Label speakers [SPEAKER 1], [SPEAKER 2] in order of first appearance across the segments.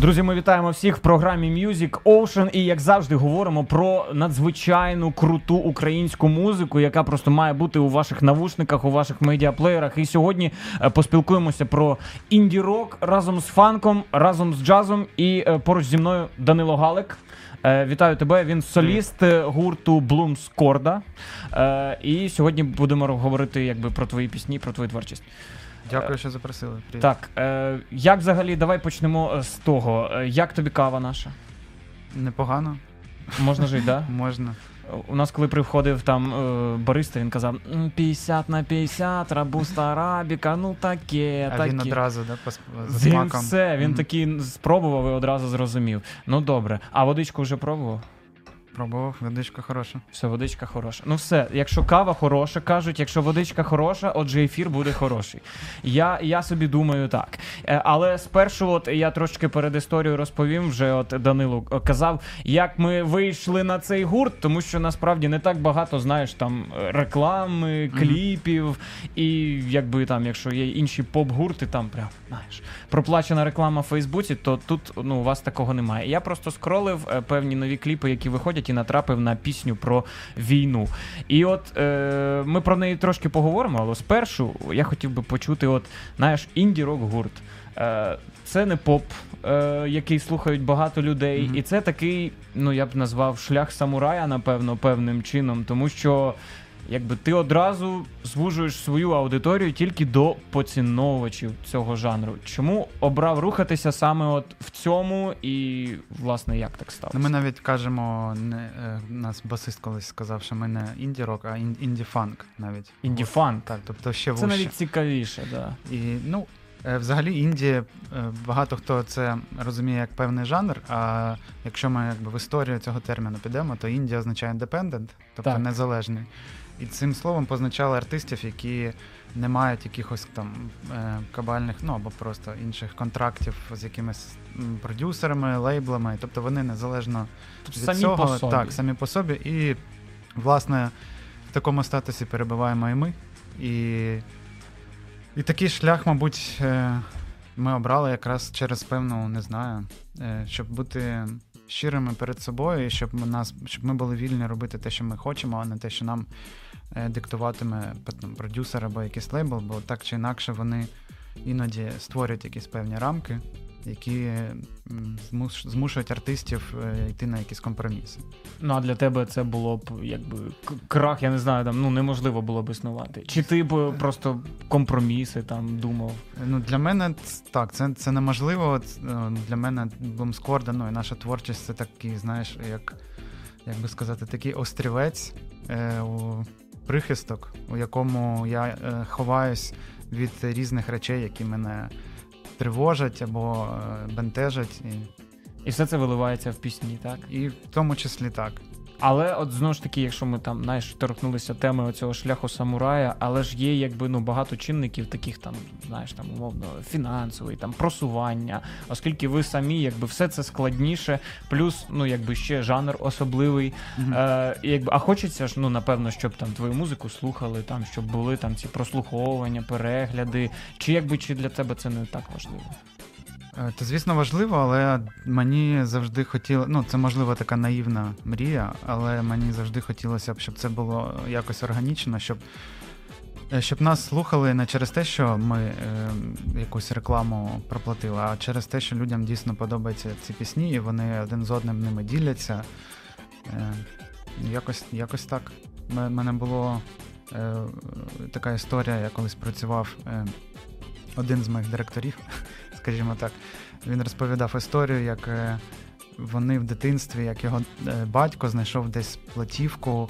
[SPEAKER 1] Друзі, ми вітаємо всіх в програмі Music Ocean і як завжди говоримо про надзвичайну круту українську музику, яка просто має бути у ваших навушниках, у ваших медіаплеєрах. І сьогодні е, поспілкуємося про інді-рок разом з фанком, разом з джазом. І е, поруч зі мною Данило Галик. Е, Вітаю тебе. Він соліст гурту Blooms Корда. Е, І сьогодні будемо говорити якби про твої пісні, про твою творчість.
[SPEAKER 2] Дякую, що запросили. Привіт.
[SPEAKER 1] Так, е, як взагалі, давай почнемо е, з того. Е, Як тобі кава наша?
[SPEAKER 2] Непогано,
[SPEAKER 1] Можна жити, да?
[SPEAKER 2] можна.
[SPEAKER 1] У нас, коли приходив там е, бариста, він казав 50 на 50, рабуста арабіка, ну таке,
[SPEAKER 2] А
[SPEAKER 1] таке.
[SPEAKER 2] він одразу, да, по, за
[SPEAKER 1] Він
[SPEAKER 2] смаком.
[SPEAKER 1] все, він
[SPEAKER 2] Мгм.
[SPEAKER 1] такий спробував і одразу зрозумів. Ну добре. А водичку вже пробував?
[SPEAKER 2] Пробував, водичка хороша.
[SPEAKER 1] Все, водичка хороша. Ну все, якщо кава хороша, кажуть, якщо водичка хороша, отже ефір буде хороший. Я, я собі думаю так. Е, Але спершу, от я трошки перед історією розповім, вже от Данилу е, казав, як ми вийшли на цей гурт, тому що насправді не так багато знаєш там реклами, кліпів, і якби там, якщо є інші поп-гурти, там прям знаєш, проплачена реклама в Фейсбуці, то тут ну у вас такого немає. Я просто скролив е, певні нові кліпи, які виходять, і натрапив на пісню про війну. І от е, ми про неї трошки поговоримо, але спершу я хотів би почути, от знаєш, інді-рок гурт. Е, це не поп, е, який слухають багато людей,
[SPEAKER 2] Мгм.
[SPEAKER 1] і це такий, ну я б назвав шлях самурая, напевно, певним чином, тому що. Якби ти одразу звужуєш свою аудиторію тільки до поціновувачів цього жанру. Чому обрав рухатися саме от в цьому, і власне як так сталося?
[SPEAKER 2] Ну, ми навіть кажемо, не, е, нас басист колись сказав, що ми не інді-рок, а ін- інді-фанк навіть.
[SPEAKER 1] Інді-фанк.
[SPEAKER 2] Так, тобто ще
[SPEAKER 1] Це навіть цікавіше, да.
[SPEAKER 2] І, ну, е, взагалі Індія, е, багато хто це розуміє як певний жанр, а якщо ми якби в історію цього терміну підемо, то Індія означає independent, тобто
[SPEAKER 1] Так.
[SPEAKER 2] незалежний. І цим словом позначали артистів, які не мають якихось там е, кабальних, ну або просто інших контрактів з якимись продюсерами, лейблами. Тобто вони незалежно
[SPEAKER 1] Тобто
[SPEAKER 2] від
[SPEAKER 1] самі
[SPEAKER 2] цього,
[SPEAKER 1] по собі.
[SPEAKER 2] так, самі по собі. І, власне, в такому статусі перебуваємо і ми. І, і такий шлях, мабуть, е, ми обрали якраз через певну, не знаю, е, щоб бути щирими перед собою, і щоб нас, щоб ми були вільні робити те, що ми хочемо, а не те, що нам е, диктуватиме там, продюсер або якийсь лейбл, бо так чи інакше вони іноді створюють якісь певні рамки, які змушують артистів е, йти на якісь компроміси.
[SPEAKER 1] Ну а для тебе це було б якби крах, я не знаю, там ну неможливо було б існувати. Чи ти б просто компроміси там думав?
[SPEAKER 2] Ну, для мене так, це, це неможливо. Е, Для мене Бомскорда, ну і наша творчість це такий, знаєш, як, як би сказати, такий острівець, е, у, прихисток, у якому я е, ховаюсь від різних речей, які мене тривожать або е, бентежать. І,
[SPEAKER 1] І все це виливається в пісні, так?
[SPEAKER 2] і в тому числі так.
[SPEAKER 1] Але от знову ж таки, якщо ми там знаєш, торкнулися теми оцього шляху самурая, але ж є якби ну багато чинників, таких там, знаєш, там умовно фінансовий, там просування, оскільки ви самі, якби все це складніше, плюс ну якби ще жанр особливий.
[SPEAKER 2] Мгм.
[SPEAKER 1] Е, якби, а хочеться ж, ну напевно, щоб там твою музику слухали, там щоб були там ці прослуховування, перегляди. Чи якби чи для тебе це не так важливо?
[SPEAKER 2] Це, звісно, важливо, але мені завжди хотіло. Ну, це можливо така наївна мрія, але мені завжди хотілося б, щоб це було якось органічно, щоб, е, щоб нас слухали не через те, що ми е, якусь рекламу проплатили, а через те, що людям дійсно подобаються ці пісні, і вони один з одним ними діляться. Е, якось, якось так. У мене було е, така історія, я колись працював. Е, один з моїх директорів, скажімо так, він розповідав історію, як е, вони в дитинстві, як його е, батько знайшов десь платівку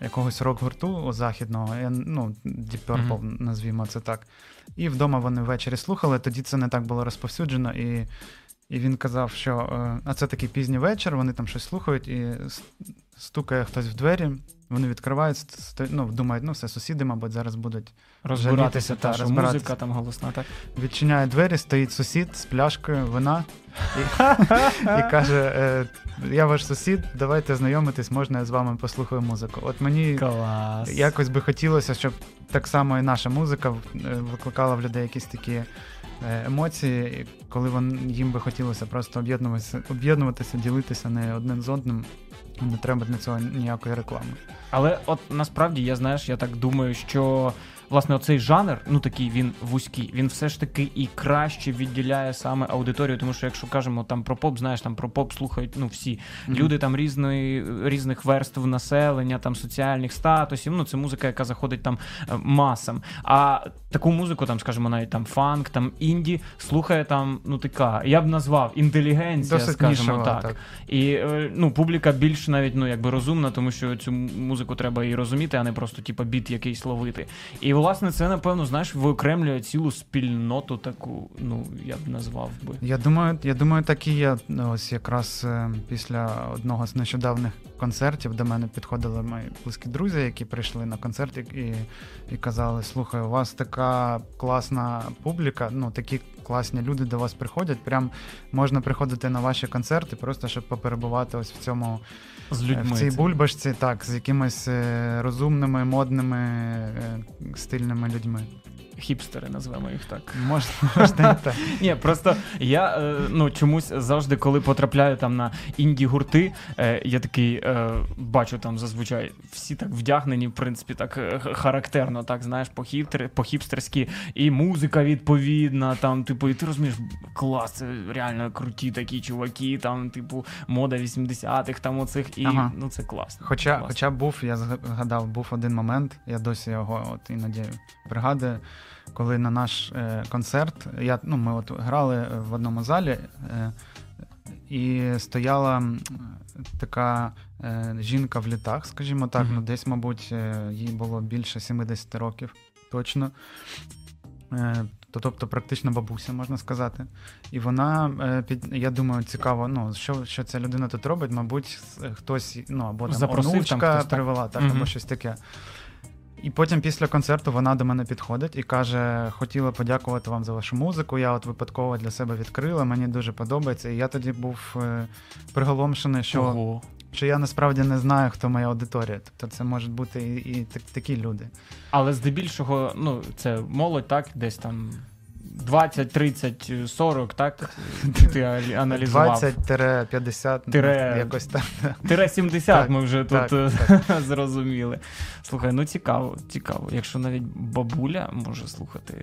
[SPEAKER 2] якогось рок-гурту західного, ну, Deep Purple,
[SPEAKER 1] Мгм.
[SPEAKER 2] назвімо це так. І вдома вони ввечері слухали, тоді це не так було розповсюджено. І, і він казав, що е, а це такий пізній вечір, вони там щось слухають, і стукає хтось в двері, вони відкривають, ну, думають, ну все, сусіди, мабуть, зараз будуть
[SPEAKER 1] розбиратися, та, що музика там голосна, так?
[SPEAKER 2] Відчиняє двері, стоїть сусід з пляшкою вина і, і каже: е, Я ваш сусід, давайте знайомитись, можна я з вами послухаю музику. От мені
[SPEAKER 1] Клас.
[SPEAKER 2] якось би хотілося, щоб так само і наша музика е, викликала в людей якісь такі е, емоції, коли вон, їм би хотілося просто об'єднуватися, об'єднуватися, ділитися не одним з одним. Не треба для цього ніякої реклами.
[SPEAKER 1] Але от насправді я знаєш, я так думаю, що власне оцей жанр, ну такий він вузький, він все ж таки і краще відділяє саме аудиторію. Тому що, якщо кажемо там про поп, знаєш, там про поп слухають ну всі mm-hmm. люди там різної різних верств населення, там соціальних статусів. Ну це музика, яка заходить там е, масам. А таку музику, там, скажімо, навіть там фанк, там інді, слухає там, ну така, я б назвав інтелігенція,
[SPEAKER 2] Досить
[SPEAKER 1] скажімо
[SPEAKER 2] нішова,
[SPEAKER 1] так.
[SPEAKER 2] так.
[SPEAKER 1] І е, ну, публіка більш навіть ну якби розумна, тому що цю музику треба і розуміти, а не просто типу, біт якийсь ловити. І власне це напевно знаєш виокремлює цілу спільноту, таку, ну я б назвав би.
[SPEAKER 2] Я думаю, я думаю, так і є. Ось якраз е, після одного з нещодавних концертів до мене підходили мої близькі друзі, які прийшли на концерт і і казали: слухай, у вас така класна публіка, ну такі класні люди до вас приходять. Прям можна приходити на ваші концерти, просто щоб поперебувати ось в цьому
[SPEAKER 1] з людьми.
[SPEAKER 2] в цій бульбашці, так, з якимись е, розумними, модними, е, стильними людьми
[SPEAKER 1] хіпстери, назвемо їх так.
[SPEAKER 2] Можна, можна так.
[SPEAKER 1] Ні, просто я е, ну чомусь завжди, коли потрапляю там на інді гурти, е, я такий е, бачу там зазвичай всі так вдягнені, в принципі, так характерно, так знаєш, по хіпстерськи, і музика відповідна. Там, типу, і ти розумієш, клас, це реально круті такі чуваки, там, типу, мода 80-х, там оцих, і ага. ну це класно.
[SPEAKER 2] Хоча,
[SPEAKER 1] класно.
[SPEAKER 2] хоча був, я згадав, був один момент, я досі його от іноді пригадую коли на наш е, концерт, я, ну, ми от грали в одному залі, е, і стояла така е, жінка в літах, скажімо так, mm-hmm. ну десь, мабуть, їй було більше 70 років точно. Е, Тобто, практично бабуся, можна сказати. І вона, під, я думаю, цікаво, ну, що що ця людина тут робить, мабуть, хтось, ну, або там Запросив, онучка там хтось, привела, так, mm-hmm. або щось таке. І потім після концерту вона до мене підходить і каже: хотіла подякувати вам за вашу музику. Я от випадково для себе відкрила, мені дуже подобається. І я тоді був е, приголомшений, що Ого. що я насправді не знаю, хто моя аудиторія. Тобто це можуть бути і, і такі люди.
[SPEAKER 1] Але здебільшого, ну, це молодь, так, десь там 20, 30, 40, так? Ти аналізував.
[SPEAKER 2] 20-50, Тире... якось так.
[SPEAKER 1] Тире 70 так, ми вже так, тут так. зрозуміли. Слухай, ну цікаво, цікаво. Якщо навіть бабуля може слухати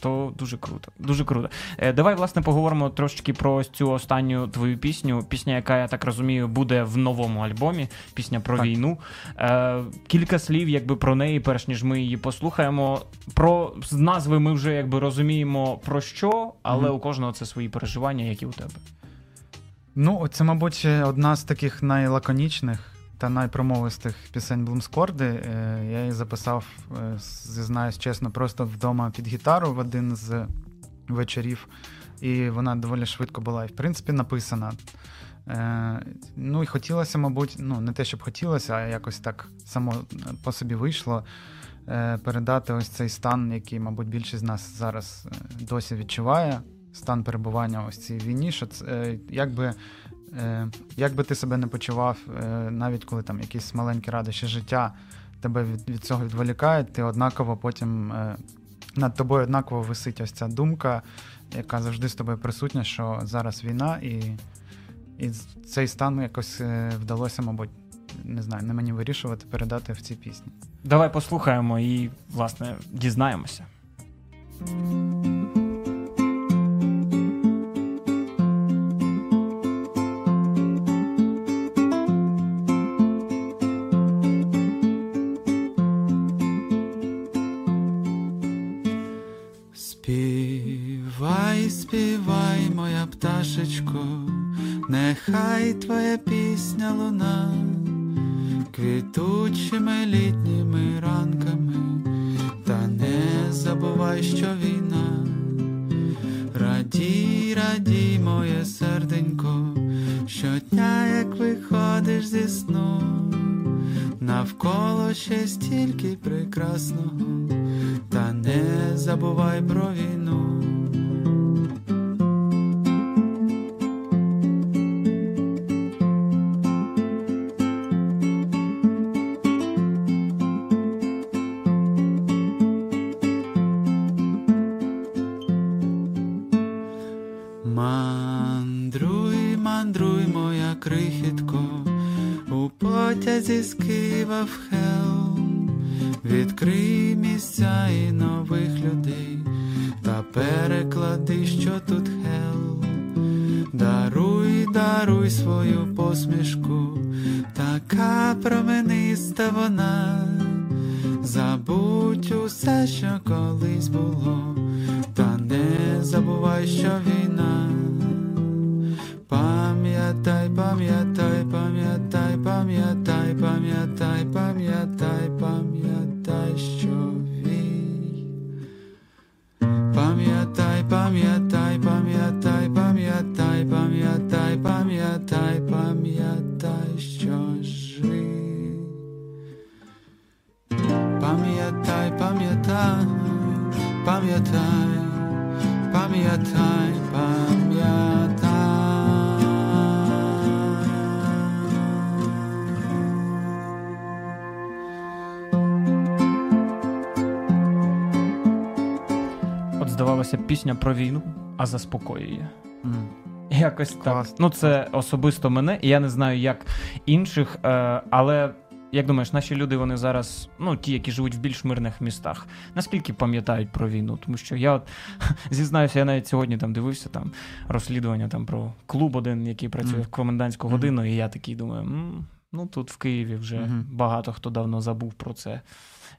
[SPEAKER 1] то дуже круто. Дуже круто. Е, давай, власне, поговоримо трошечки про цю останню твою пісню. Пісня, яка я так розумію, буде в новому альбомі. Пісня про так. війну. Е, Кілька слів, якби про неї, перш ніж ми її послухаємо. Про назви ми вже якби розуміємо про що, але mm-hmm. у кожного це свої переживання, які у тебе.
[SPEAKER 2] Ну, це, мабуть, одна з таких найлаконічних та найпромовистих пісень Блумскорди. Е, я її записав, е, зізнаюсь чесно, просто вдома під гітару в один з вечорів, і вона доволі швидко була і в принципі написана. Е, ну і хотілося, мабуть, ну не те, щоб хотілося, а якось так само по собі вийшло. Передати ось цей стан, який, мабуть, більшість з нас зараз досі відчуває, стан перебування ось цій війні, що це якби як би ти себе не почував, е, навіть коли там якісь маленькі радощі життя тебе від, від цього відволікають, ти однаково потім е, над тобою однаково висить ось ця думка, яка завжди з тобою присутня, що зараз війна, і і цей стан якось вдалося, мабуть, не знаю, не мені вирішувати, передати в цій пісні.
[SPEAKER 1] Давай послухаємо і, власне, дізнаємося.
[SPEAKER 3] Пташечко, нехай твоя пісня луна, квітучими літніми ранками, та не забувай, що війна, потязі з Києва в відкрий місця і нових людей, та переклади, що тут хел, даруй, даруй свою посмішку, така промениста вона,
[SPEAKER 1] пісня про війну, а заспокоює.
[SPEAKER 2] М.
[SPEAKER 1] Якось так. Ну, це особисто мене, і я не знаю, як інших, е, але. Як думаєш, наші люди вони зараз, ну ті, які живуть в більш мирних містах, наскільки пам'ятають про війну? Тому що я от зізнаюся, я навіть сьогодні там дивився там розслідування там про клуб один, який працює
[SPEAKER 2] Мгм.
[SPEAKER 1] в комендантську годину, і я такий думаю, м, ну тут в Києві вже
[SPEAKER 2] Мгм.
[SPEAKER 1] багато хто давно забув про це,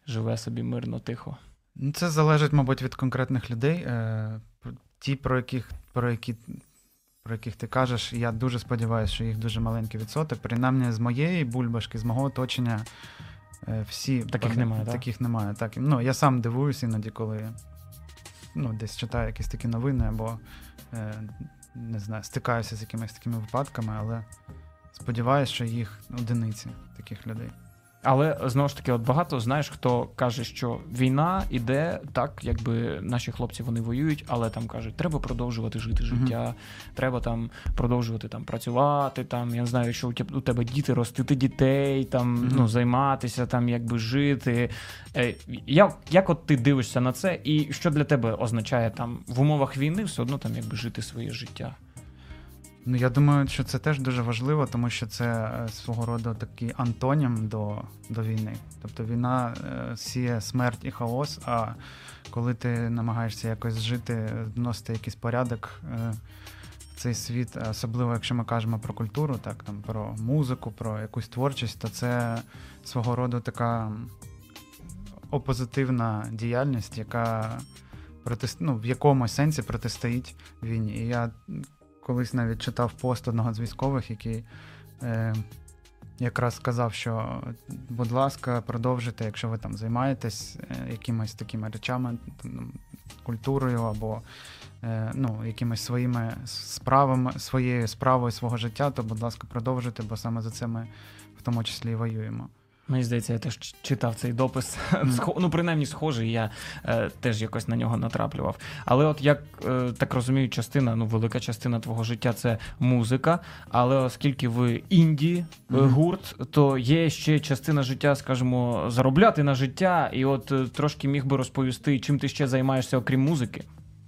[SPEAKER 1] живе собі мирно, тихо.
[SPEAKER 2] Ну, Це залежить, мабуть, від конкретних людей. Е, Ті, про яких, про які. Про яких ти кажеш, я дуже сподіваюся, що їх дуже маленький відсоток. Принаймні з моєї бульбашки, з мого оточення, е, всі
[SPEAKER 1] Таких
[SPEAKER 2] пам'ят-
[SPEAKER 1] немає, так?
[SPEAKER 2] таких немає. Так. Ну, я сам дивуюсь іноді, коли ну, десь читаю якісь такі новини або е, не знаю, стикаюся з якимись такими випадками, але сподіваюся, що їх одиниці таких людей.
[SPEAKER 1] Але знову ж таки, от багато знаєш, хто каже, що війна іде так, якби наші хлопці вони воюють, але там кажуть, треба продовжувати жити життя, треба там продовжувати там працювати. Там я не знаю, що у тебе у тебе діти ростити дітей, там
[SPEAKER 2] Мгм.
[SPEAKER 1] ну займатися, там якби жити. Е, як, як от ти дивишся на це, і що для тебе означає там в умовах війни все одно там якби жити своє життя?
[SPEAKER 2] Ну, я думаю, що це теж дуже важливо, тому що це е, свого роду такий антонім до, до війни. Тобто війна е, сіє смерть і хаос, а коли ти намагаєшся якось жити, вносити якийсь порядок е, в цей світ, особливо якщо ми кажемо про культуру, так там про музику, про якусь творчість, то це свого роду така опозитивна діяльність, яка протис... ну, в якомусь сенсі протистоїть війні. І я колись навіть читав пост одного з військових, який е, якраз сказав, що, будь ласка, продовжуйте, якщо ви там займаєтесь е, якимись такими речами, там, культурою або е, ну, якимись своїми справами, своєю справою свого життя, то, будь ласка, продовжуйте, бо саме за це ми в тому числі і воюємо.
[SPEAKER 1] Мені здається, я теж читав цей допис. Схо- ну, принаймні, схожий, я е, теж якось на нього натраплював. Але от як е, так розумію, частина, ну, велика частина твого життя це музика. Але оскільки ви інді
[SPEAKER 2] Мгм.
[SPEAKER 1] гурт, то є ще частина життя, скажімо, заробляти на життя. І от е, трошки міг би розповісти, чим ти ще займаєшся, окрім музики.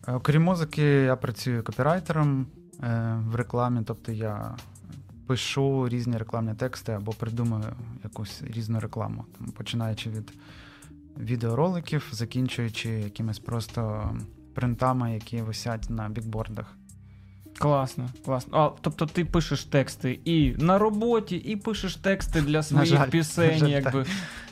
[SPEAKER 2] Е, Окрім музики, я працюю копірайтером е, в рекламі, тобто я пишу різні рекламні тексти або придумую якусь різну рекламу, там, починаючи від відеороликів, закінчуючи якимись просто принтами, які висять на бікбордах.
[SPEAKER 1] Класно, класно. А, тобто ти пишеш тексти і на роботі, і пишеш тексти для своїх
[SPEAKER 2] жаль,
[SPEAKER 1] пісень,
[SPEAKER 2] жаль,
[SPEAKER 1] якби.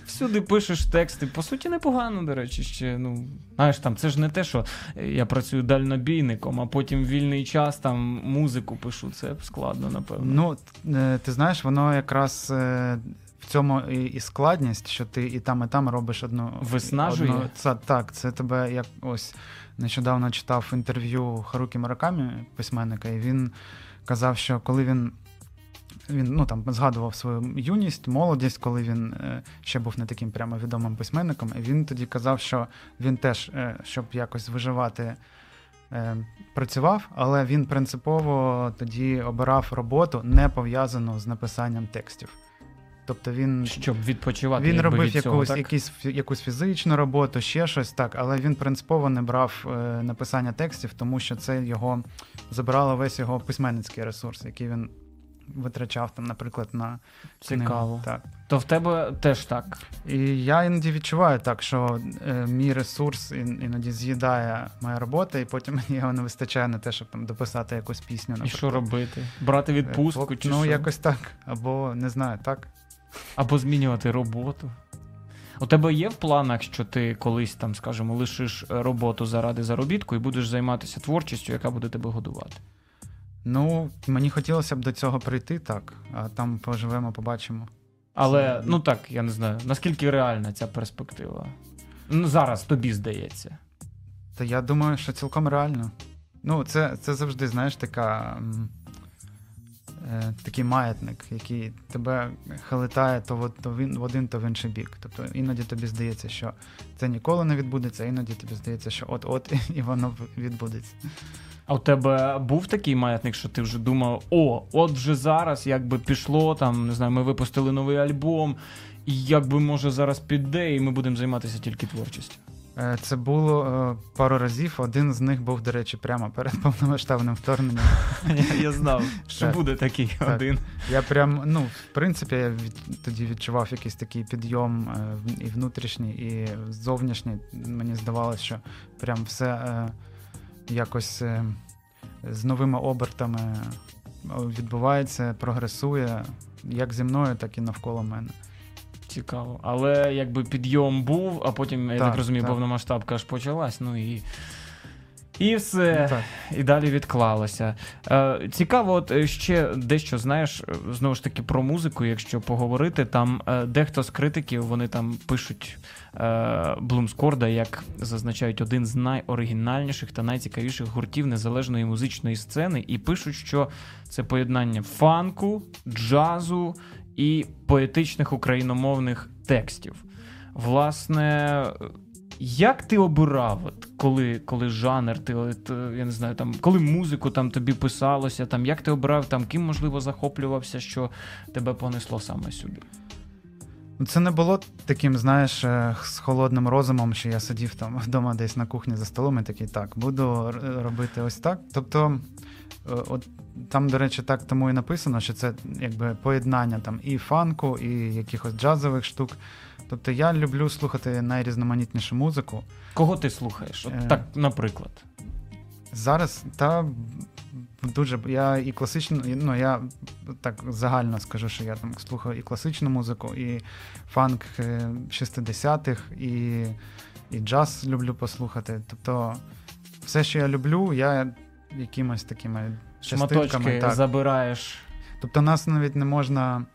[SPEAKER 1] Всюди пишеш тексти. По суті, непогано, до речі, ще. Ну, знаєш, там, це ж не те, що я працюю дальнобійником, а потім вільний час там музику пишу. Це складно, напевно.
[SPEAKER 2] Ну, е, ти знаєш, воно якраз е, в цьому і, і складність, що ти і там, і там робиш одну.
[SPEAKER 1] Виснажує?
[SPEAKER 2] одну- це, так, це тебе як ось нещодавно читав інтерв'ю Харукі Муракамі, письменника, і він казав, що коли він він ну, там, згадував свою юність, молодість, коли він е, ще був не таким прямо відомим письменником. І він тоді казав, що він теж, е, щоб якось виживати, е, працював, але він принципово тоді обирав роботу, не пов'язану з написанням текстів. Тобто він
[SPEAKER 1] Щоб відпочивати.
[SPEAKER 2] він робив
[SPEAKER 1] від цього,
[SPEAKER 2] якусь,
[SPEAKER 1] так?
[SPEAKER 2] якісь, якусь фізичну роботу, ще щось так, але він принципово не брав е, написання текстів, тому що це його забирало весь його письменницький ресурс, який він витрачав там, наприклад, на книгу.
[SPEAKER 1] Цікаво.
[SPEAKER 2] Так.
[SPEAKER 1] То в тебе теж так.
[SPEAKER 2] І я іноді відчуваю так, що е, мій ресурс ін- іноді з'їдає моя робота, і потім мені його не вистачає на те, щоб там дописати якусь пісню.
[SPEAKER 1] І що робити? Брати
[SPEAKER 2] Е,
[SPEAKER 1] відпустку
[SPEAKER 2] пок-
[SPEAKER 1] чи
[SPEAKER 2] Ну,
[SPEAKER 1] що?
[SPEAKER 2] якось так. Або не знаю, так.
[SPEAKER 1] Або змінювати роботу. У тебе є в планах, що ти колись там, скажімо, лишиш е, роботу заради заробітку і будеш займатися творчістю, яка буде тебе годувати?
[SPEAKER 2] Ну, мені хотілося б до цього прийти, так, а там поживемо, побачимо.
[SPEAKER 1] Але
[SPEAKER 2] Це-
[SPEAKER 1] ну так, я не знаю, наскільки реальна ця перспектива? Ну, зараз тобі здається.
[SPEAKER 2] Та я думаю, що цілком реально. Ну, це, це завжди, знаєш, така. Е, такий маятник, який тебе хилитає то в, то в, в один, то в інший бік. Тобто іноді тобі здається, що це ніколи не відбудеться, іноді тобі здається, що от-от і воно відбудеться.
[SPEAKER 1] А у тебе був такий маятник, що ти вже думав: о, от вже зараз, якби пішло, там, не знаю, ми випустили новий альбом, і якби може зараз піде, і ми будемо займатися тільки творчістю.
[SPEAKER 2] Е, Це було е, пару разів. Один з них був, до речі, прямо перед повномасштабним вторгненням.
[SPEAKER 1] Я, я знав, що
[SPEAKER 2] Так.
[SPEAKER 1] буде такий
[SPEAKER 2] Так.
[SPEAKER 1] один.
[SPEAKER 2] Я прям, ну, в принципі, я від, тоді відчував якийсь такий підйом е, і внутрішній, і зовнішній. Мені здавалося, що прям все якось е, з новими обертами е, відбувається, прогресує, як зі мною, так і навколо мене.
[SPEAKER 1] Цікаво. Але якби підйом був, а потім, я так,
[SPEAKER 2] Так,
[SPEAKER 1] розумію,
[SPEAKER 2] так.
[SPEAKER 1] повномасштабка аж почалась, ну і. І все,
[SPEAKER 2] Так.
[SPEAKER 1] і далі відклалося. Е, цікаво, от е, ще дещо знаєш, е, знову ж таки про музику, якщо поговорити, там е, дехто з критиків вони там пишуть е, Блумскорда, як зазначають, один з найоригінальніших та найцікавіших гуртів незалежної музичної сцени, і пишуть, що це поєднання фанку, джазу і поетичних україномовних текстів. Власне, як ти обирав, от, коли, коли жанр, ти от, е, я не знаю, там, коли музику там тобі писалося, там, як ти обирав, там, ким можливо захоплювався, що тебе понесло саме сюди?
[SPEAKER 2] Ну, Це не було таким, знаєш, е, з холодним розумом, що я сидів там вдома десь на кухні за столом і такий, так, буду робити ось так. Тобто, е, от там, до речі, так тому і написано, що це якби поєднання там і фанку, і якихось джазових штук. Тобто я люблю слухати найрізноманітнішу музику.
[SPEAKER 1] Кого ти слухаєш? От,
[SPEAKER 2] Е.
[SPEAKER 1] Так, наприклад.
[SPEAKER 2] Зараз та дуже я і класичну, ну я так загально скажу, що я там слухаю і класичну музику, і фанк е, 60-х, і, і джаз люблю послухати. Тобто, все, що я люблю, я якимось такими частинками. Так.
[SPEAKER 1] забираєш.
[SPEAKER 2] Тобто нас навіть не можна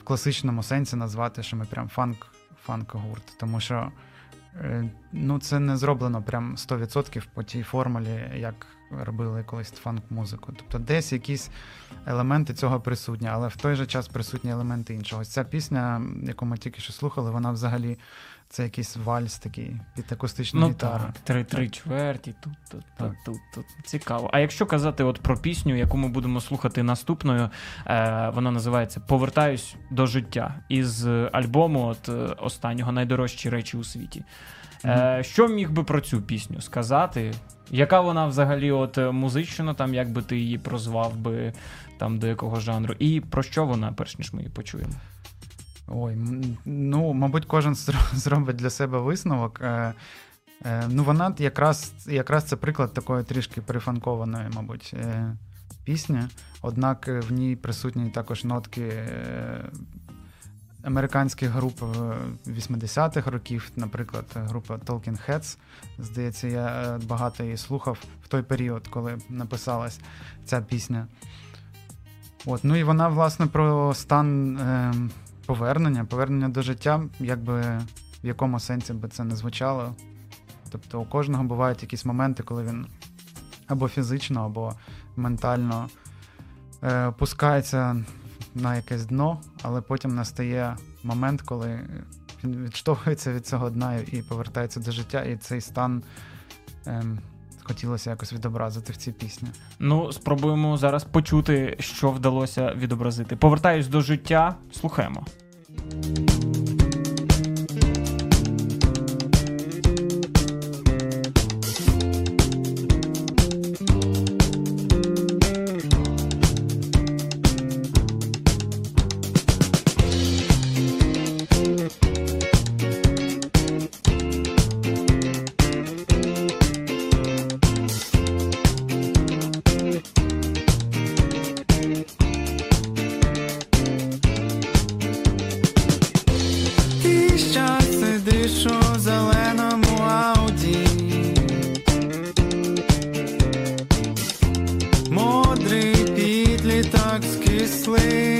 [SPEAKER 2] в класичному сенсі назвати, що ми прям фанк, фанк-гурт, тому що е, ну, це не зроблено прям 100% по тій формулі, як робили колись фанк-музику. Тобто десь якісь елементи цього присутні, але в той же час присутні елементи іншого. Ось Ця пісня, яку ми тільки що слухали, вона взагалі це якийсь вальс такий під акустичну
[SPEAKER 1] Ну
[SPEAKER 2] гітару.
[SPEAKER 1] так, три, три чверті, тут, тут,
[SPEAKER 2] Так.
[SPEAKER 1] тут, тут. Цікаво. А якщо казати от про пісню, яку ми будемо слухати наступною, е, вона називається Повертаюсь до життя із альбому от, е, останнього найдорожчі речі у світі. Е, що міг би про цю пісню сказати? Яка вона взагалі от е, музично, там як би ти її прозвав би там до якого жанру? І про що вона, перш ніж ми її почуємо?
[SPEAKER 2] Ой, ну, мабуть, кожен зробить для себе висновок. Е, е, ну, вона якраз, якраз це приклад такої трішки прифанкованої, мабуть, е, пісні. Однак в ній присутні також нотки американських груп е, 80-х років, наприклад, група Talking Heads. Здається, я багато її слухав в той період, коли написалась ця пісня. От, ну і вона, власне, про стан. Е, повернення, повернення до життя, якби в якому сенсі би це не звучало. Тобто у кожного бувають якісь моменти, коли він або фізично, або ментально е, опускається на якесь дно, але потім настає момент, коли він відштовхується від цього дна і повертається до життя, і цей стан ем, хотілося якось відобразити в цій пісні.
[SPEAKER 1] Ну, спробуємо зараз почути, що вдалося відобразити. Повертаюсь до життя, слухаємо.
[SPEAKER 3] Що сидиш у зеленому ауді. Мудрий підліток з кислим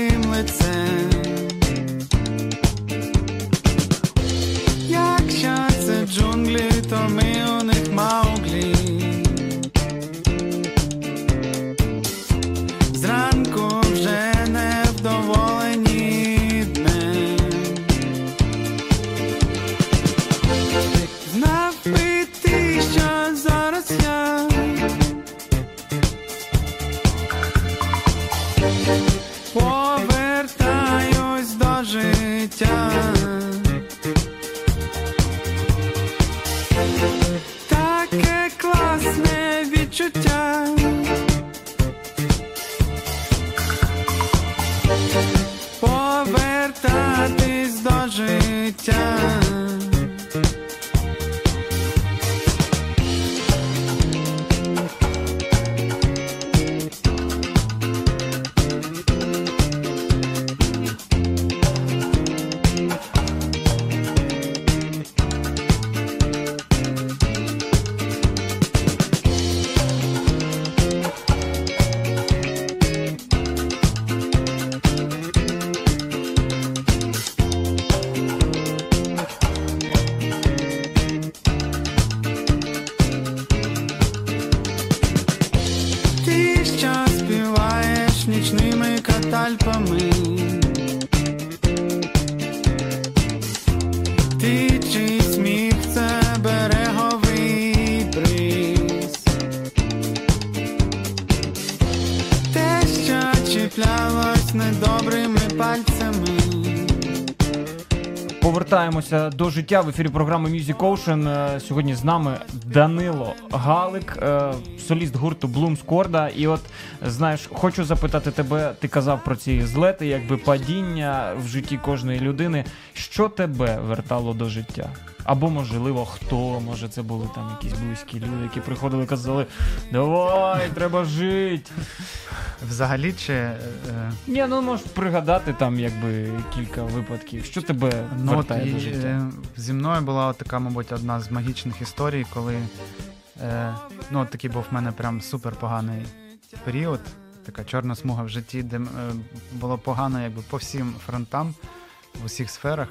[SPEAKER 1] Повертаємося до життя в ефірі програми Music Ocean. Е, Сьогодні з нами Данило Галик, е, соліст гурту Bloom Скорда. І от знаєш, хочу запитати тебе, ти казав про ці злети, якби падіння в житті кожної людини. Що тебе вертало до життя? Або, можливо, хто? Може, це були там якісь близькі люди, які приходили і казали: Давай, треба жити.
[SPEAKER 2] Взагалі, чи е,
[SPEAKER 1] Ні, ну можеш пригадати там якби кілька випадків. Що тебе
[SPEAKER 2] Ну,
[SPEAKER 1] вертає
[SPEAKER 2] і,
[SPEAKER 1] до життя?
[SPEAKER 2] е, зі мною була от така, мабуть, одна з магічних історій, коли е, ну, от такий був в мене прям супер поганий період, така чорна смуга в житті, де е, було погано якби по всім фронтам, в усіх сферах.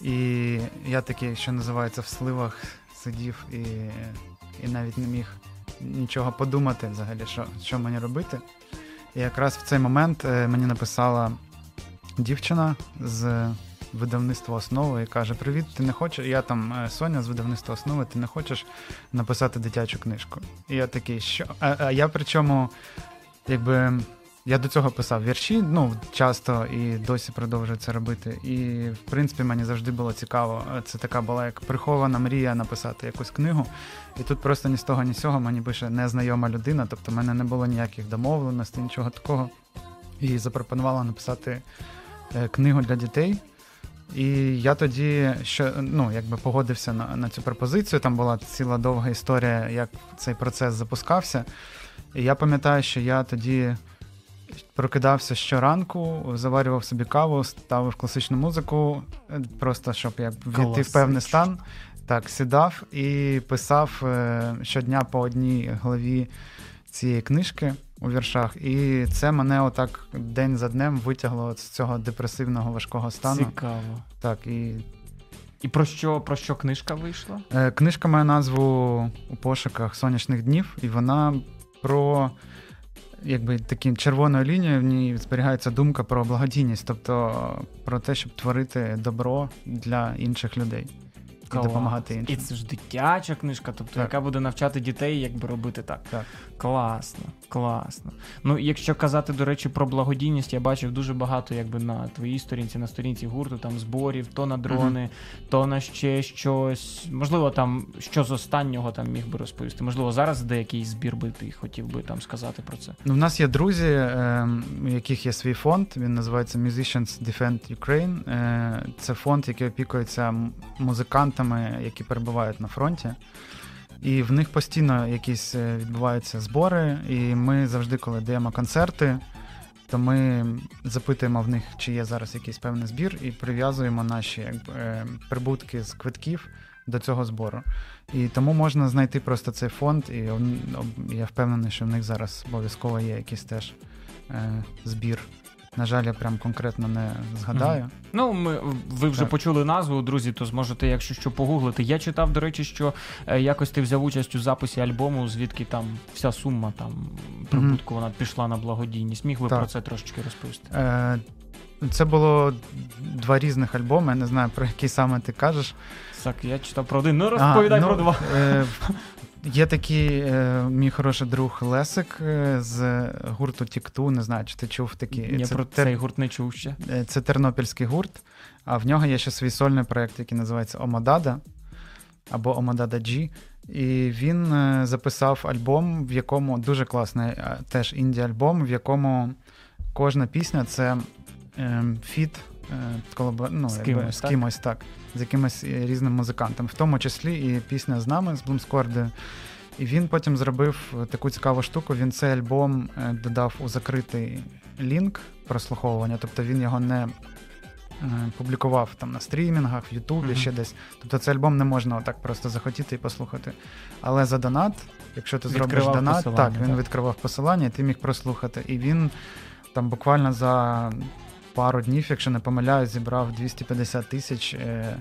[SPEAKER 2] І я такий, що називається, в сливах сидів і, і навіть не міг нічого подумати взагалі, що, що мені робити. І якраз в цей момент е, мені написала дівчина з видавництва основи і каже: Привіт, ти не хочеш? Я там е, Соня з видавництва основи, ти не хочеш написати дитячу книжку? І я такий, що? А, а я причому, якби. Я до цього писав вірші, ну часто і досі продовжую це робити. І в принципі мені завжди було цікаво. Це така була як прихована мрія написати якусь книгу. І тут просто ні з того, ні з цього мені пише незнайома людина, тобто в мене не було ніяких домовленостей, нічого такого. І запропонувала написати е, книгу для дітей. І я тоді що, ну, якби погодився на, на цю пропозицію. Там була ціла довга історія, як цей процес запускався. І я пам'ятаю, що я тоді прокидався щоранку, заварював собі каву, ставив класичну музику, е, просто щоб як війти в певний стан. Так, сідав і писав е, щодня по одній главі цієї книжки у віршах. І це мене отак день за днем витягло з цього депресивного важкого стану.
[SPEAKER 1] Цікаво.
[SPEAKER 2] Так, і
[SPEAKER 1] І про що, про що книжка вийшла?
[SPEAKER 2] Е, Книжка має назву у пошуках сонячних днів, і вона про якби таким червоною лінією в ній зберігається думка про благодійність, тобто про те, щоб творити добро для інших людей і допомагати іншим.
[SPEAKER 1] І це ж дитяча книжка, тобто
[SPEAKER 2] Так.
[SPEAKER 1] яка буде навчати дітей, як би робити так.
[SPEAKER 2] Так.
[SPEAKER 1] Класно, класно. Ну, якщо казати, до речі, про благодійність, я бачив дуже багато, якби на твоїй сторінці, на сторінці гурту, там зборів, то на дрони, то на ще щось. Можливо, там що з останнього там міг би розповісти. Можливо, зараз деякий збір би ти хотів би там сказати про це.
[SPEAKER 2] Ну, в нас є друзі, е, у яких є свій фонд. Він називається Musicians Defend Ukraine. Е, це фонд, який опікується м- музикантами, які перебувають на фронті. І в них постійно якісь е, відбуваються збори, і ми завжди, коли даємо концерти, то ми запитуємо в них, чи є зараз якийсь певний збір, і прив'язуємо наші якби, е, прибутки з квитків до цього збору. І тому можна знайти просто цей фонд, і я впевнений, що в них зараз обов'язково є якийсь теж е, збір. На жаль, я прям конкретно не згадаю.
[SPEAKER 1] Ну, ми ви вже
[SPEAKER 2] Так.
[SPEAKER 1] почули назву, друзі, то зможете, якщо що, погуглити. Я читав, до речі, що е, якось ти взяв участь у записі альбому, звідки там вся сума там прибутку вона пішла на благодійність. Міг би
[SPEAKER 2] Так.
[SPEAKER 1] про це трошечки розповісти.
[SPEAKER 2] Е, це було два різних альбоми. Я не знаю, про який саме ти кажеш.
[SPEAKER 1] Так, я читав про один. Ну розповідай
[SPEAKER 2] А, ну,
[SPEAKER 1] про два.
[SPEAKER 2] Е, є такий е, мій хороший друг Лесик е, з гурту Тікту. Не знаю, чи ти чув такий.
[SPEAKER 1] Я
[SPEAKER 2] це,
[SPEAKER 1] про
[SPEAKER 2] тер-
[SPEAKER 1] гурт не чув ще.
[SPEAKER 2] е, це тернопільський гурт, а в нього є ще свій сольний проєкт, який називається Омадада або Омадада G. І він записав альбом, в якому дуже класний теж інді-альбом, в якому кожна пісня це е, фіт е, ну,
[SPEAKER 1] З
[SPEAKER 2] якби,
[SPEAKER 1] кимось,
[SPEAKER 2] з
[SPEAKER 1] так?
[SPEAKER 2] кимось так, з якимось е, різним музикантом, в тому числі і пісня з нами, з Блумскорди. І він потім зробив таку цікаву штуку. Він цей альбом е, додав у закритий лінк прослуховування, тобто він його не е, публікував там на стрімінгах, в Ютубі,
[SPEAKER 1] Мгм.
[SPEAKER 2] ще десь. Тобто цей альбом не можна отак просто захотіти і послухати. Але за донат, якщо ти зробиш
[SPEAKER 1] Відкривав
[SPEAKER 2] донат, так, він
[SPEAKER 1] так.
[SPEAKER 2] відкривав посилання, і ти міг прослухати. І він там буквально за пару днів, якщо не помиляюсь, зібрав 250 тисяч е,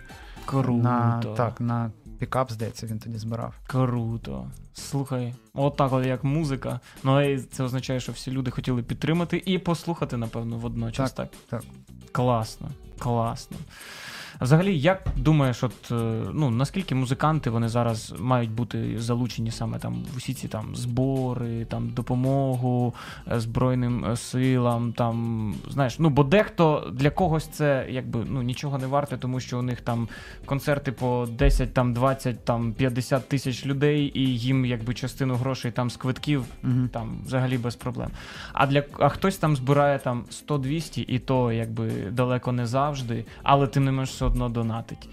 [SPEAKER 1] Круто.
[SPEAKER 2] на, так, на пікап, здається, він тоді збирав.
[SPEAKER 1] Круто. Слухай, от так от як музика. Ну і це означає, що всі люди хотіли підтримати і послухати, напевно, водночас. Так.
[SPEAKER 2] так.
[SPEAKER 1] Класно, класно. Взагалі, як думаєш, от е, ну наскільки музиканти вони зараз мають бути залучені саме там в усі ці там збори, там допомогу е, збройним е, силам, там знаєш, ну бо дехто для когось це якби ну нічого не варте, тому що у них там концерти по 10, там 20, там 50 тисяч людей, і їм якби частину грошей там з квитків
[SPEAKER 2] Угу.
[SPEAKER 1] там взагалі без проблем. А для а хтось там збирає там 100-200, і то якби далеко не завжди, але тим не менш одно донатить.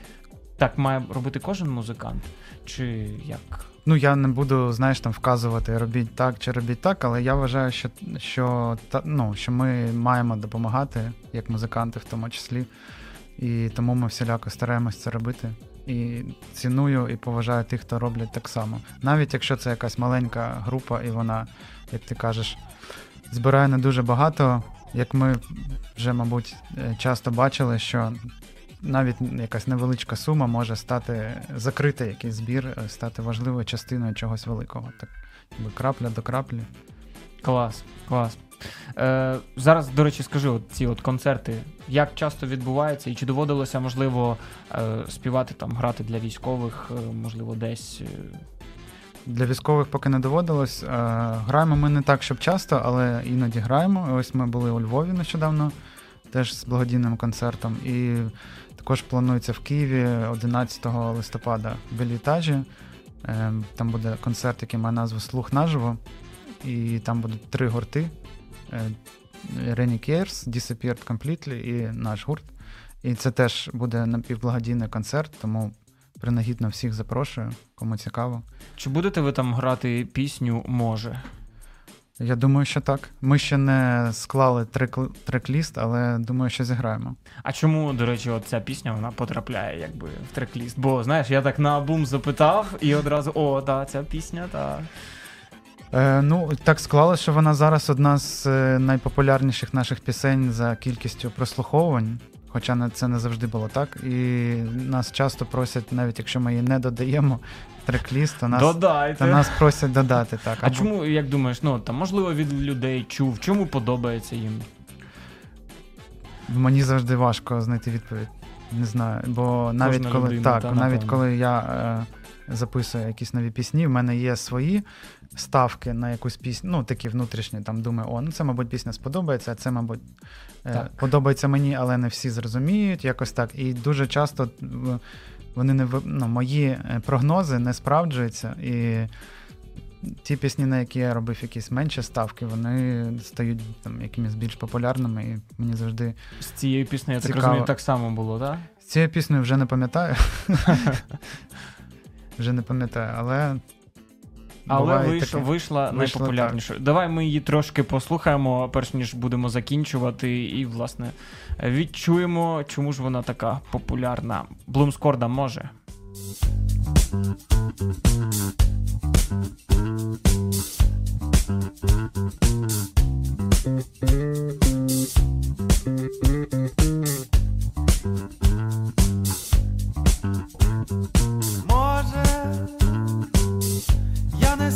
[SPEAKER 1] Так має робити кожен музикант? Чи як?
[SPEAKER 2] Ну, я не буду, знаєш, там вказувати, робіть так чи робіть так, але я вважаю, що, що, та, ну, що ми маємо допомагати, як музиканти в тому числі. І тому ми всіляко стараємось це робити. І ціную і поважаю тих, хто роблять так само. Навіть якщо це якась маленька група, і вона, як ти кажеш, збирає не дуже багато, як ми вже, мабуть, е, часто бачили, що навіть якась невеличка сума може стати закрити якийсь збір, е, стати важливою частиною чогось великого. Так, якби крапля до краплі.
[SPEAKER 1] Клас, клас. Е, зараз, до речі, скажи, от ці от концерти, як часто відбуваються, і чи доводилося, можливо, е, співати там, грати для військових, е, можливо, десь. е,
[SPEAKER 2] Для військових поки не доводилось. Е, Граємо ми не так, щоб часто, але іноді граємо. Ось ми були у Львові нещодавно, теж з благодійним концертом. І також планується в Києві 11 листопада в Белітажі. Е, Там буде концерт, який має назву Слух наживо. І там будуть три гурти: Е, Reni Cares, Disappeared Completely і наш гурт. І це теж буде напівблагодійний концерт, тому принагідно всіх запрошую, кому цікаво.
[SPEAKER 1] Чи будете ви там грати пісню Може?
[SPEAKER 2] Я думаю, що так. Ми ще не склали трек- трек-ліст, але думаю, що зіграємо.
[SPEAKER 1] А чому, до речі, от ця пісня вона потрапляє якби в трек-ліст? Бо знаєш, я так на бум запитав і одразу о, да, ця пісня, так.
[SPEAKER 2] Е, ну, так склалося, що вона зараз одна з е, найпопулярніших наших пісень за кількістю прослуховувань. Хоча це не завжди було так. І нас часто просять, навіть якщо ми її не додаємо трекліст, то нас,
[SPEAKER 1] Додайте.
[SPEAKER 2] то нас просять додати. Так.
[SPEAKER 1] А
[SPEAKER 2] Або-
[SPEAKER 1] чому, як думаєш, ну там можливо від людей чув, чому подобається їм?
[SPEAKER 2] Мені завжди важко знайти відповідь. Не знаю. Бо навіть
[SPEAKER 1] Кожна
[SPEAKER 2] коли
[SPEAKER 1] людина,
[SPEAKER 2] так,
[SPEAKER 1] та,
[SPEAKER 2] навіть
[SPEAKER 1] напевно.
[SPEAKER 2] коли я е, записую якісь нові пісні, в мене є свої ставки на якусь пісню, ну такі внутрішні, там думаю, о, ну це, мабуть, пісня сподобається, а це, мабуть, е,
[SPEAKER 1] Так.
[SPEAKER 2] подобається мені, але не всі зрозуміють, якось так. І дуже часто вони не ну, мої е, прогнози не справджуються. І ті пісні, на які я робив якісь менші ставки, вони стають там якимись більш популярними, і мені завжди
[SPEAKER 1] З цією піснею, я так розумію, так само було, так?
[SPEAKER 2] з цією піснею вже не пам'ятаю. вже не пам'ятаю, але.
[SPEAKER 1] Але
[SPEAKER 2] буває
[SPEAKER 1] вийш,
[SPEAKER 2] таке.
[SPEAKER 1] вийшла найпопулярнішою. Давай ми її трошки послухаємо, перш ніж будемо закінчувати, і, власне, відчуємо, чому ж вона така популярна. Блумскорда може.
[SPEAKER 3] Може,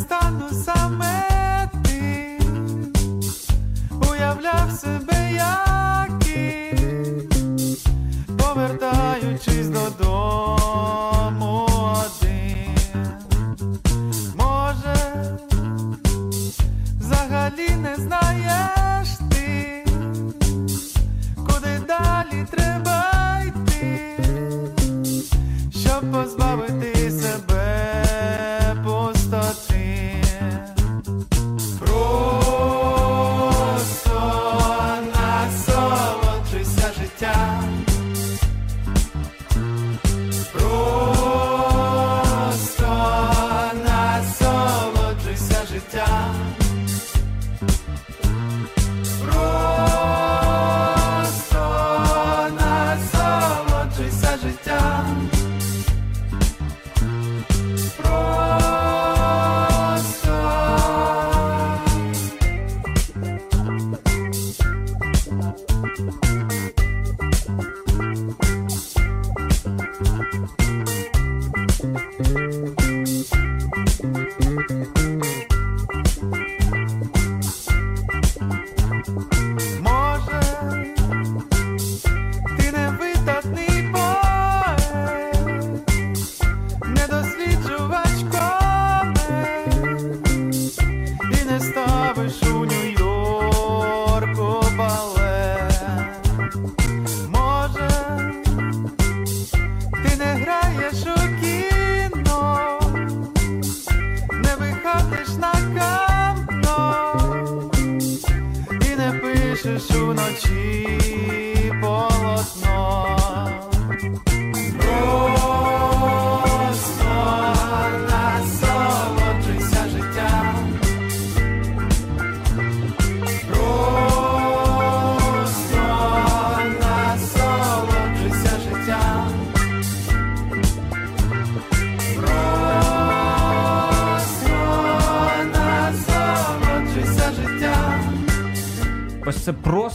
[SPEAKER 3] стану саме ти, уявляв себе, який,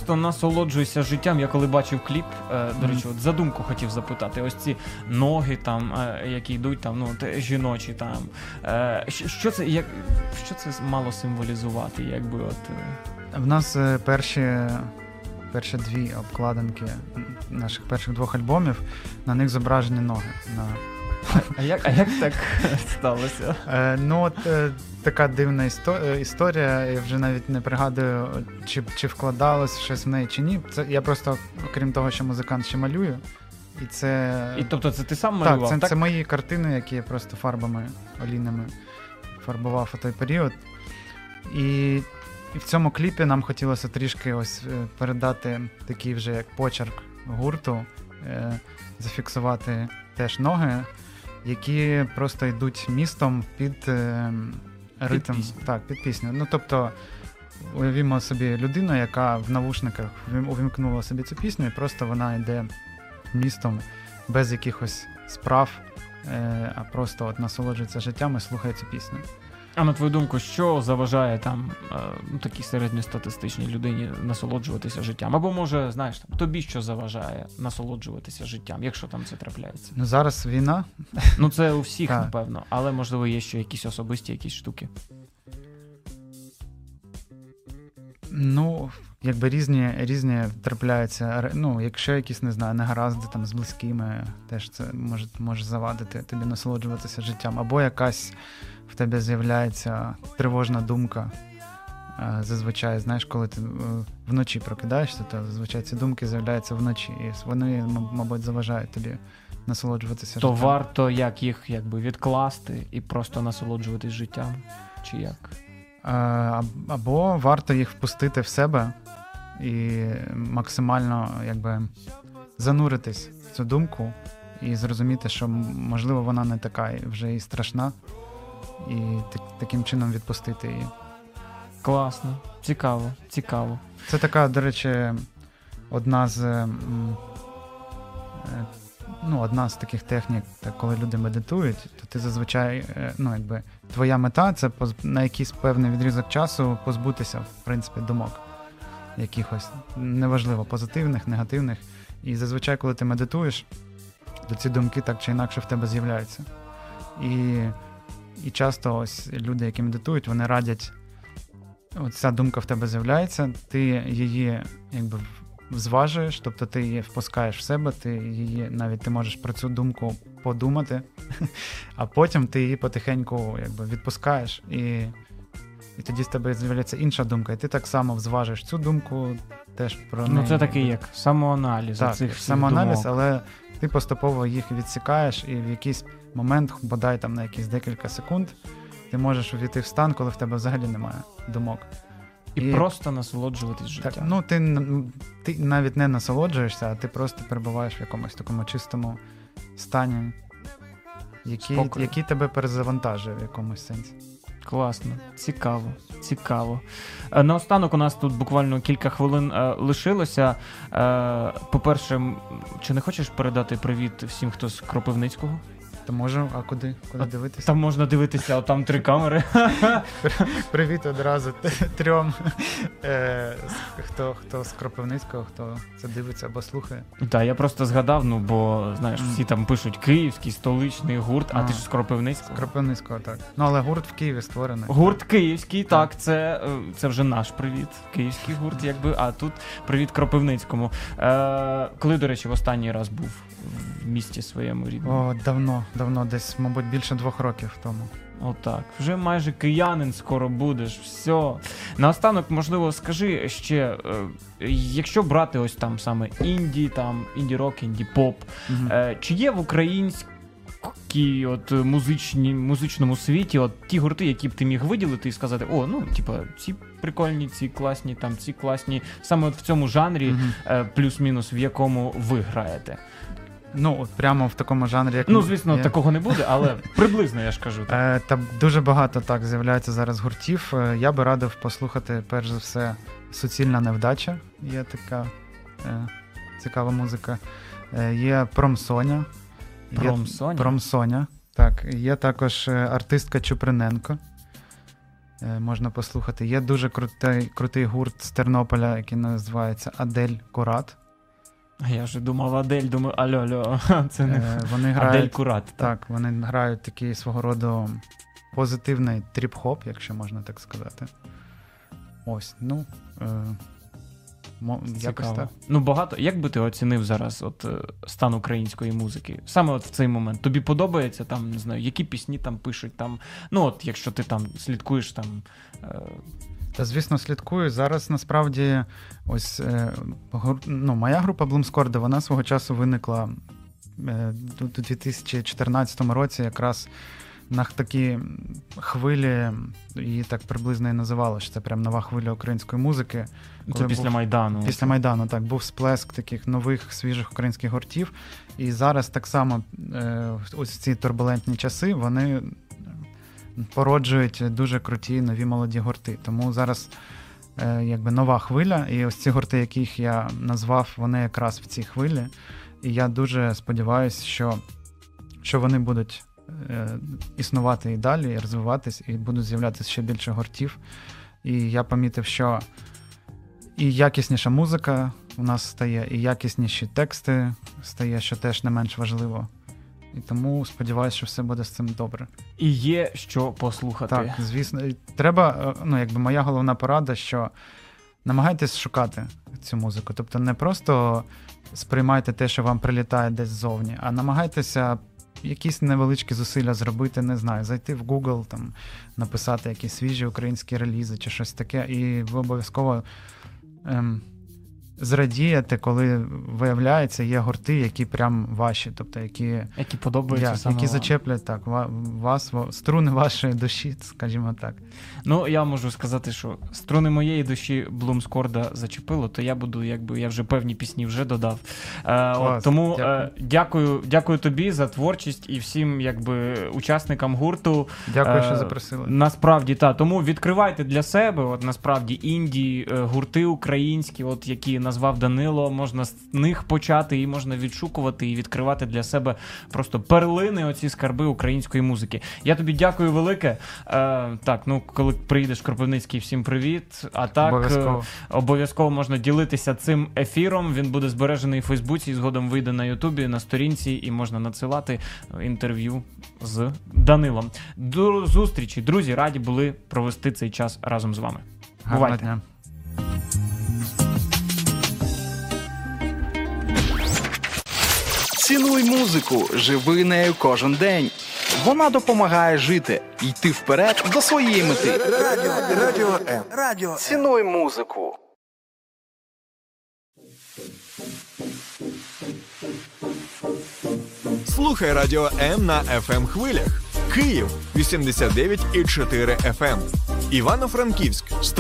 [SPEAKER 3] просто насолоджуйся життям.
[SPEAKER 1] Я коли бачив кліп, е, до речі, от задумку хотів запитати. Ось ці ноги, там, е, які йдуть, там, ну, те, жіночі там. Е, що, це як що це мало символізувати? Якби от.
[SPEAKER 2] В нас перші, перші дві обкладинки наших перших двох альбомів, на них зображені ноги. На...
[SPEAKER 1] А як, а як так сталося?
[SPEAKER 2] Е, ну, от е, така дивна істо- е, історія. Я вже навіть не пригадую, чи, чи вкладалось щось в неї чи ні. Це я просто, окрім того, що музикант ще малюю. І це.
[SPEAKER 1] І тобто це ти сам
[SPEAKER 2] так,
[SPEAKER 1] малював?
[SPEAKER 2] це, це мої картини, які я просто фарбами олійними фарбував у той період. І, і в цьому кліпі нам хотілося трішки ось передати такий вже як почерк гурту, е, зафіксувати теж ноги, які просто йдуть містом під е, ритм.
[SPEAKER 1] пісню.
[SPEAKER 2] Так, під пісню. Ну тобто. Уявімо собі людину, яка в навушниках увімкнула собі цю пісню, і просто вона йде містом без якихось справ, е, а просто от насолоджується життям і слухає цю пісню.
[SPEAKER 1] А на твою думку, що заважає там е, ну, такій середньостатистичній людині насолоджуватися життям? Або може, знаєш, там тобі що заважає насолоджуватися життям, якщо там це трапляється?
[SPEAKER 2] Ну зараз війна.
[SPEAKER 1] Ну це у всіх,
[SPEAKER 2] Так.
[SPEAKER 1] напевно, але можливо є ще якісь особисті якісь штуки.
[SPEAKER 2] Ну, якби різні, різні трапляються. Ну, якщо якісь, не знаю, негаразди там з близькими, теж це може, може завадити тобі насолоджуватися життям. Або якась в тебе з'являється тривожна думка. Е, Зазвичай, знаєш, коли ти е, вночі прокидаєшся, то зазвичай ці думки з'являються вночі, і вони, мабуть, заважають тобі насолоджуватися
[SPEAKER 1] То
[SPEAKER 2] життям.
[SPEAKER 1] варто як їх якби відкласти і просто насолоджуватись життям? Чи як?
[SPEAKER 2] Е, Або варто їх впустити в себе і максимально якби зануритись в цю думку і зрозуміти, що можливо вона не така вже і страшна, і так- таким чином відпустити її.
[SPEAKER 1] Класно, цікаво, цікаво.
[SPEAKER 2] Це така, до речі, одна з. е, Ну, одна з таких технік, так, коли люди медитують, то ти зазвичай, е, ну, якби, твоя мета це на якийсь певний відрізок часу позбутися, в принципі, думок якихось, неважливо, позитивних, негативних. І зазвичай, коли ти медитуєш, то ці думки так чи інакше в тебе з'являються. І, і часто ось люди, які медитують, вони радять от ця думка в тебе з'являється, ти її якби зважуєш, тобто ти її впускаєш в себе, ти її навіть ти можеш про цю думку подумати, а потім ти її потихеньку якби відпускаєш, і, і тоді з тебе з'являється інша думка, і ти так само зважуєш цю думку, теж про
[SPEAKER 1] Ну це такий як самоаналіз.
[SPEAKER 2] так,
[SPEAKER 1] всіх
[SPEAKER 2] самоаналіз,
[SPEAKER 1] думок.
[SPEAKER 2] але ти поступово їх відсікаєш, і в якийсь момент, бодай там на якісь декілька секунд, ти можеш увійти в стан, коли в тебе взагалі немає думок.
[SPEAKER 1] І,
[SPEAKER 2] і-
[SPEAKER 1] просто насолоджуватись життям.
[SPEAKER 2] Так, ну ти, ти навіть не насолоджуєшся, а ти просто перебуваєш в якомусь такому чистому стані, який, який тебе перезавантажує в якомусь сенсі.
[SPEAKER 1] Класно, цікаво, цікаво. Е, Наостанок у нас тут буквально кілька хвилин е, лишилося. Е, по-перше, чи не хочеш передати привіт всім, хто з Кропивницького?
[SPEAKER 2] То можу, а куди? Куди
[SPEAKER 1] А
[SPEAKER 2] дивитися?
[SPEAKER 1] Там можна дивитися, от там три камери.
[SPEAKER 2] Привіт одразу трьом, е, хто, хто з Кропивницького, хто це дивиться або слухає.
[SPEAKER 1] Так, я просто згадав, ну бо знаєш, всі там пишуть київський, столичний гурт, а,
[SPEAKER 2] А.
[SPEAKER 1] ти ж з Кропивницького.
[SPEAKER 2] З Кропивницького, так. Ну але гурт в Києві створений.
[SPEAKER 1] Гурт київський, так, це, е, це вже наш привіт. Київський гурт, якби, а тут привіт Кропивницькому. Е, коли, до речі, в останній раз був в місті своєму рідному?
[SPEAKER 2] О, давно, давно, десь, мабуть, більше двох років тому.
[SPEAKER 1] Отак. Вже майже киянин скоро будеш. Все. Наостанок, можливо, скажи ще, е, якщо брати ось там саме інді, там інді-рок, інді-поп,
[SPEAKER 2] Мгм.
[SPEAKER 1] е, чи є в українській от музичні, музичному світі от ті гурти, які б ти міг виділити і сказати, о, ну, типа, ці прикольні, ці класні, там, ці класні, саме от в цьому жанрі,
[SPEAKER 2] Мгм.
[SPEAKER 1] е, плюс-мінус, в якому ви граєте.
[SPEAKER 2] Ну, от прямо в такому жанрі, як
[SPEAKER 1] Ну, звісно,
[SPEAKER 2] я-
[SPEAKER 1] такого не буде, але приблизно я ж кажу. Так.
[SPEAKER 2] Е, Та дуже багато так з'являється зараз гуртів. Е, Я би радив послухати, перш за все, суцільна невдача. Є така е, цікава музика. Е, є Промсоня. Є
[SPEAKER 1] Промсоня?
[SPEAKER 2] Промсоня. Так, є також е, артистка Чуприненко. Е, Можна послухати. Є дуже крутий, крутий гурт з Тернополя, який називається Адель Курат.
[SPEAKER 1] А Я вже думав Адель, думаю, алло, алло, це не
[SPEAKER 2] Е, Вони
[SPEAKER 1] Адель Курат. Так.
[SPEAKER 2] Так, вони грають такий свого роду позитивний тріп-хоп, якщо можна так сказати. Ось, ну. Е, мо, якось
[SPEAKER 1] Цікаво.
[SPEAKER 2] так.
[SPEAKER 1] Ну багато. Як би ти оцінив зараз от е, стан української музики? Саме от в цей момент. Тобі подобається там, не знаю, які пісні там пишуть там. Ну от якщо ти там слідкуєш там. Е,
[SPEAKER 2] Та, звісно, слідкую. Зараз насправді ось е, ну, моя група Bloomscore, вона свого часу виникла е, у 2014 році, якраз на такі хвилі, її так приблизно і називали, що це прям нова хвиля української музики.
[SPEAKER 1] це після
[SPEAKER 2] був-
[SPEAKER 1] Майдану.
[SPEAKER 2] Після Майдану так був сплеск таких нових свіжих українських гуртів. І зараз так само е, ось ці турбулентні часи вони породжують дуже круті нові молоді гурти. Тому зараз е, якби нова хвиля, і ось ці гурти, яких я назвав, вони якраз в цій хвилі. І я дуже сподіваюся, що, що вони будуть е, існувати і далі, і розвиватись, і будуть з'являтися ще більше гуртів. І я помітив, що і якісніша музика у нас стає, і якісніші тексти стає, що теж не менш важливо. І тому сподіваюся, що все буде з цим добре.
[SPEAKER 1] І є що послухати.
[SPEAKER 2] Так, звісно, треба, е, ну якби моя головна порада, що намагайтесь шукати цю музику. Тобто не просто сприймайте те, що вам прилітає десь ззовні, а намагайтеся якісь невеличкі зусилля зробити, не знаю, зайти в Google, там, написати якісь свіжі українські релізи чи щось таке, і ви обов'язково. Ем, Зрадієте, коли виявляється, є гурти, які прям ваші, тобто які
[SPEAKER 1] Які подобаються
[SPEAKER 2] я,
[SPEAKER 1] саме
[SPEAKER 2] які
[SPEAKER 1] вам.
[SPEAKER 2] зачеплять так, вас, струни вашої душі, скажімо так.
[SPEAKER 1] Ну, я можу сказати, що струни моєї душі Блумскорда зачепило, то я буду, якби я вже певні пісні вже додав. Е, от, тому
[SPEAKER 2] дякую.
[SPEAKER 1] е, дякую, дякую тобі за творчість і всім якби учасникам гурту.
[SPEAKER 2] Дякую,
[SPEAKER 1] Е,
[SPEAKER 2] що запросили.
[SPEAKER 1] Насправді так. Тому відкривайте для себе, от насправді інді, е, гурти українські, от які назвав Данило, можна з них почати і можна відшукувати і відкривати для себе просто перлини, оці скарби української музики. Я тобі дякую велике. Е, так, ну коли приїдеш Кропивницький, всім привіт. А так
[SPEAKER 2] Обов'язково.
[SPEAKER 1] е, обов'язково можна ділитися цим ефіром. Він буде збережений у Фейсбуці, і згодом вийде на Ютубі, на сторінці, і можна надсилати інтерв'ю з Данилом. До зустрічі, друзі, раді були провести цей час разом з вами.
[SPEAKER 2] Гарного
[SPEAKER 1] Бувайте.
[SPEAKER 2] дня.
[SPEAKER 4] Цінуй музику, живи нею кожен день. Вона допомагає жити, йти вперед до своєї мети.
[SPEAKER 5] Радіо, радіо М. Радіо
[SPEAKER 4] Цінуй музику.
[SPEAKER 6] Слухай радіо М на fm хвилях. Київ 89,4 FM. Івано-Франківськ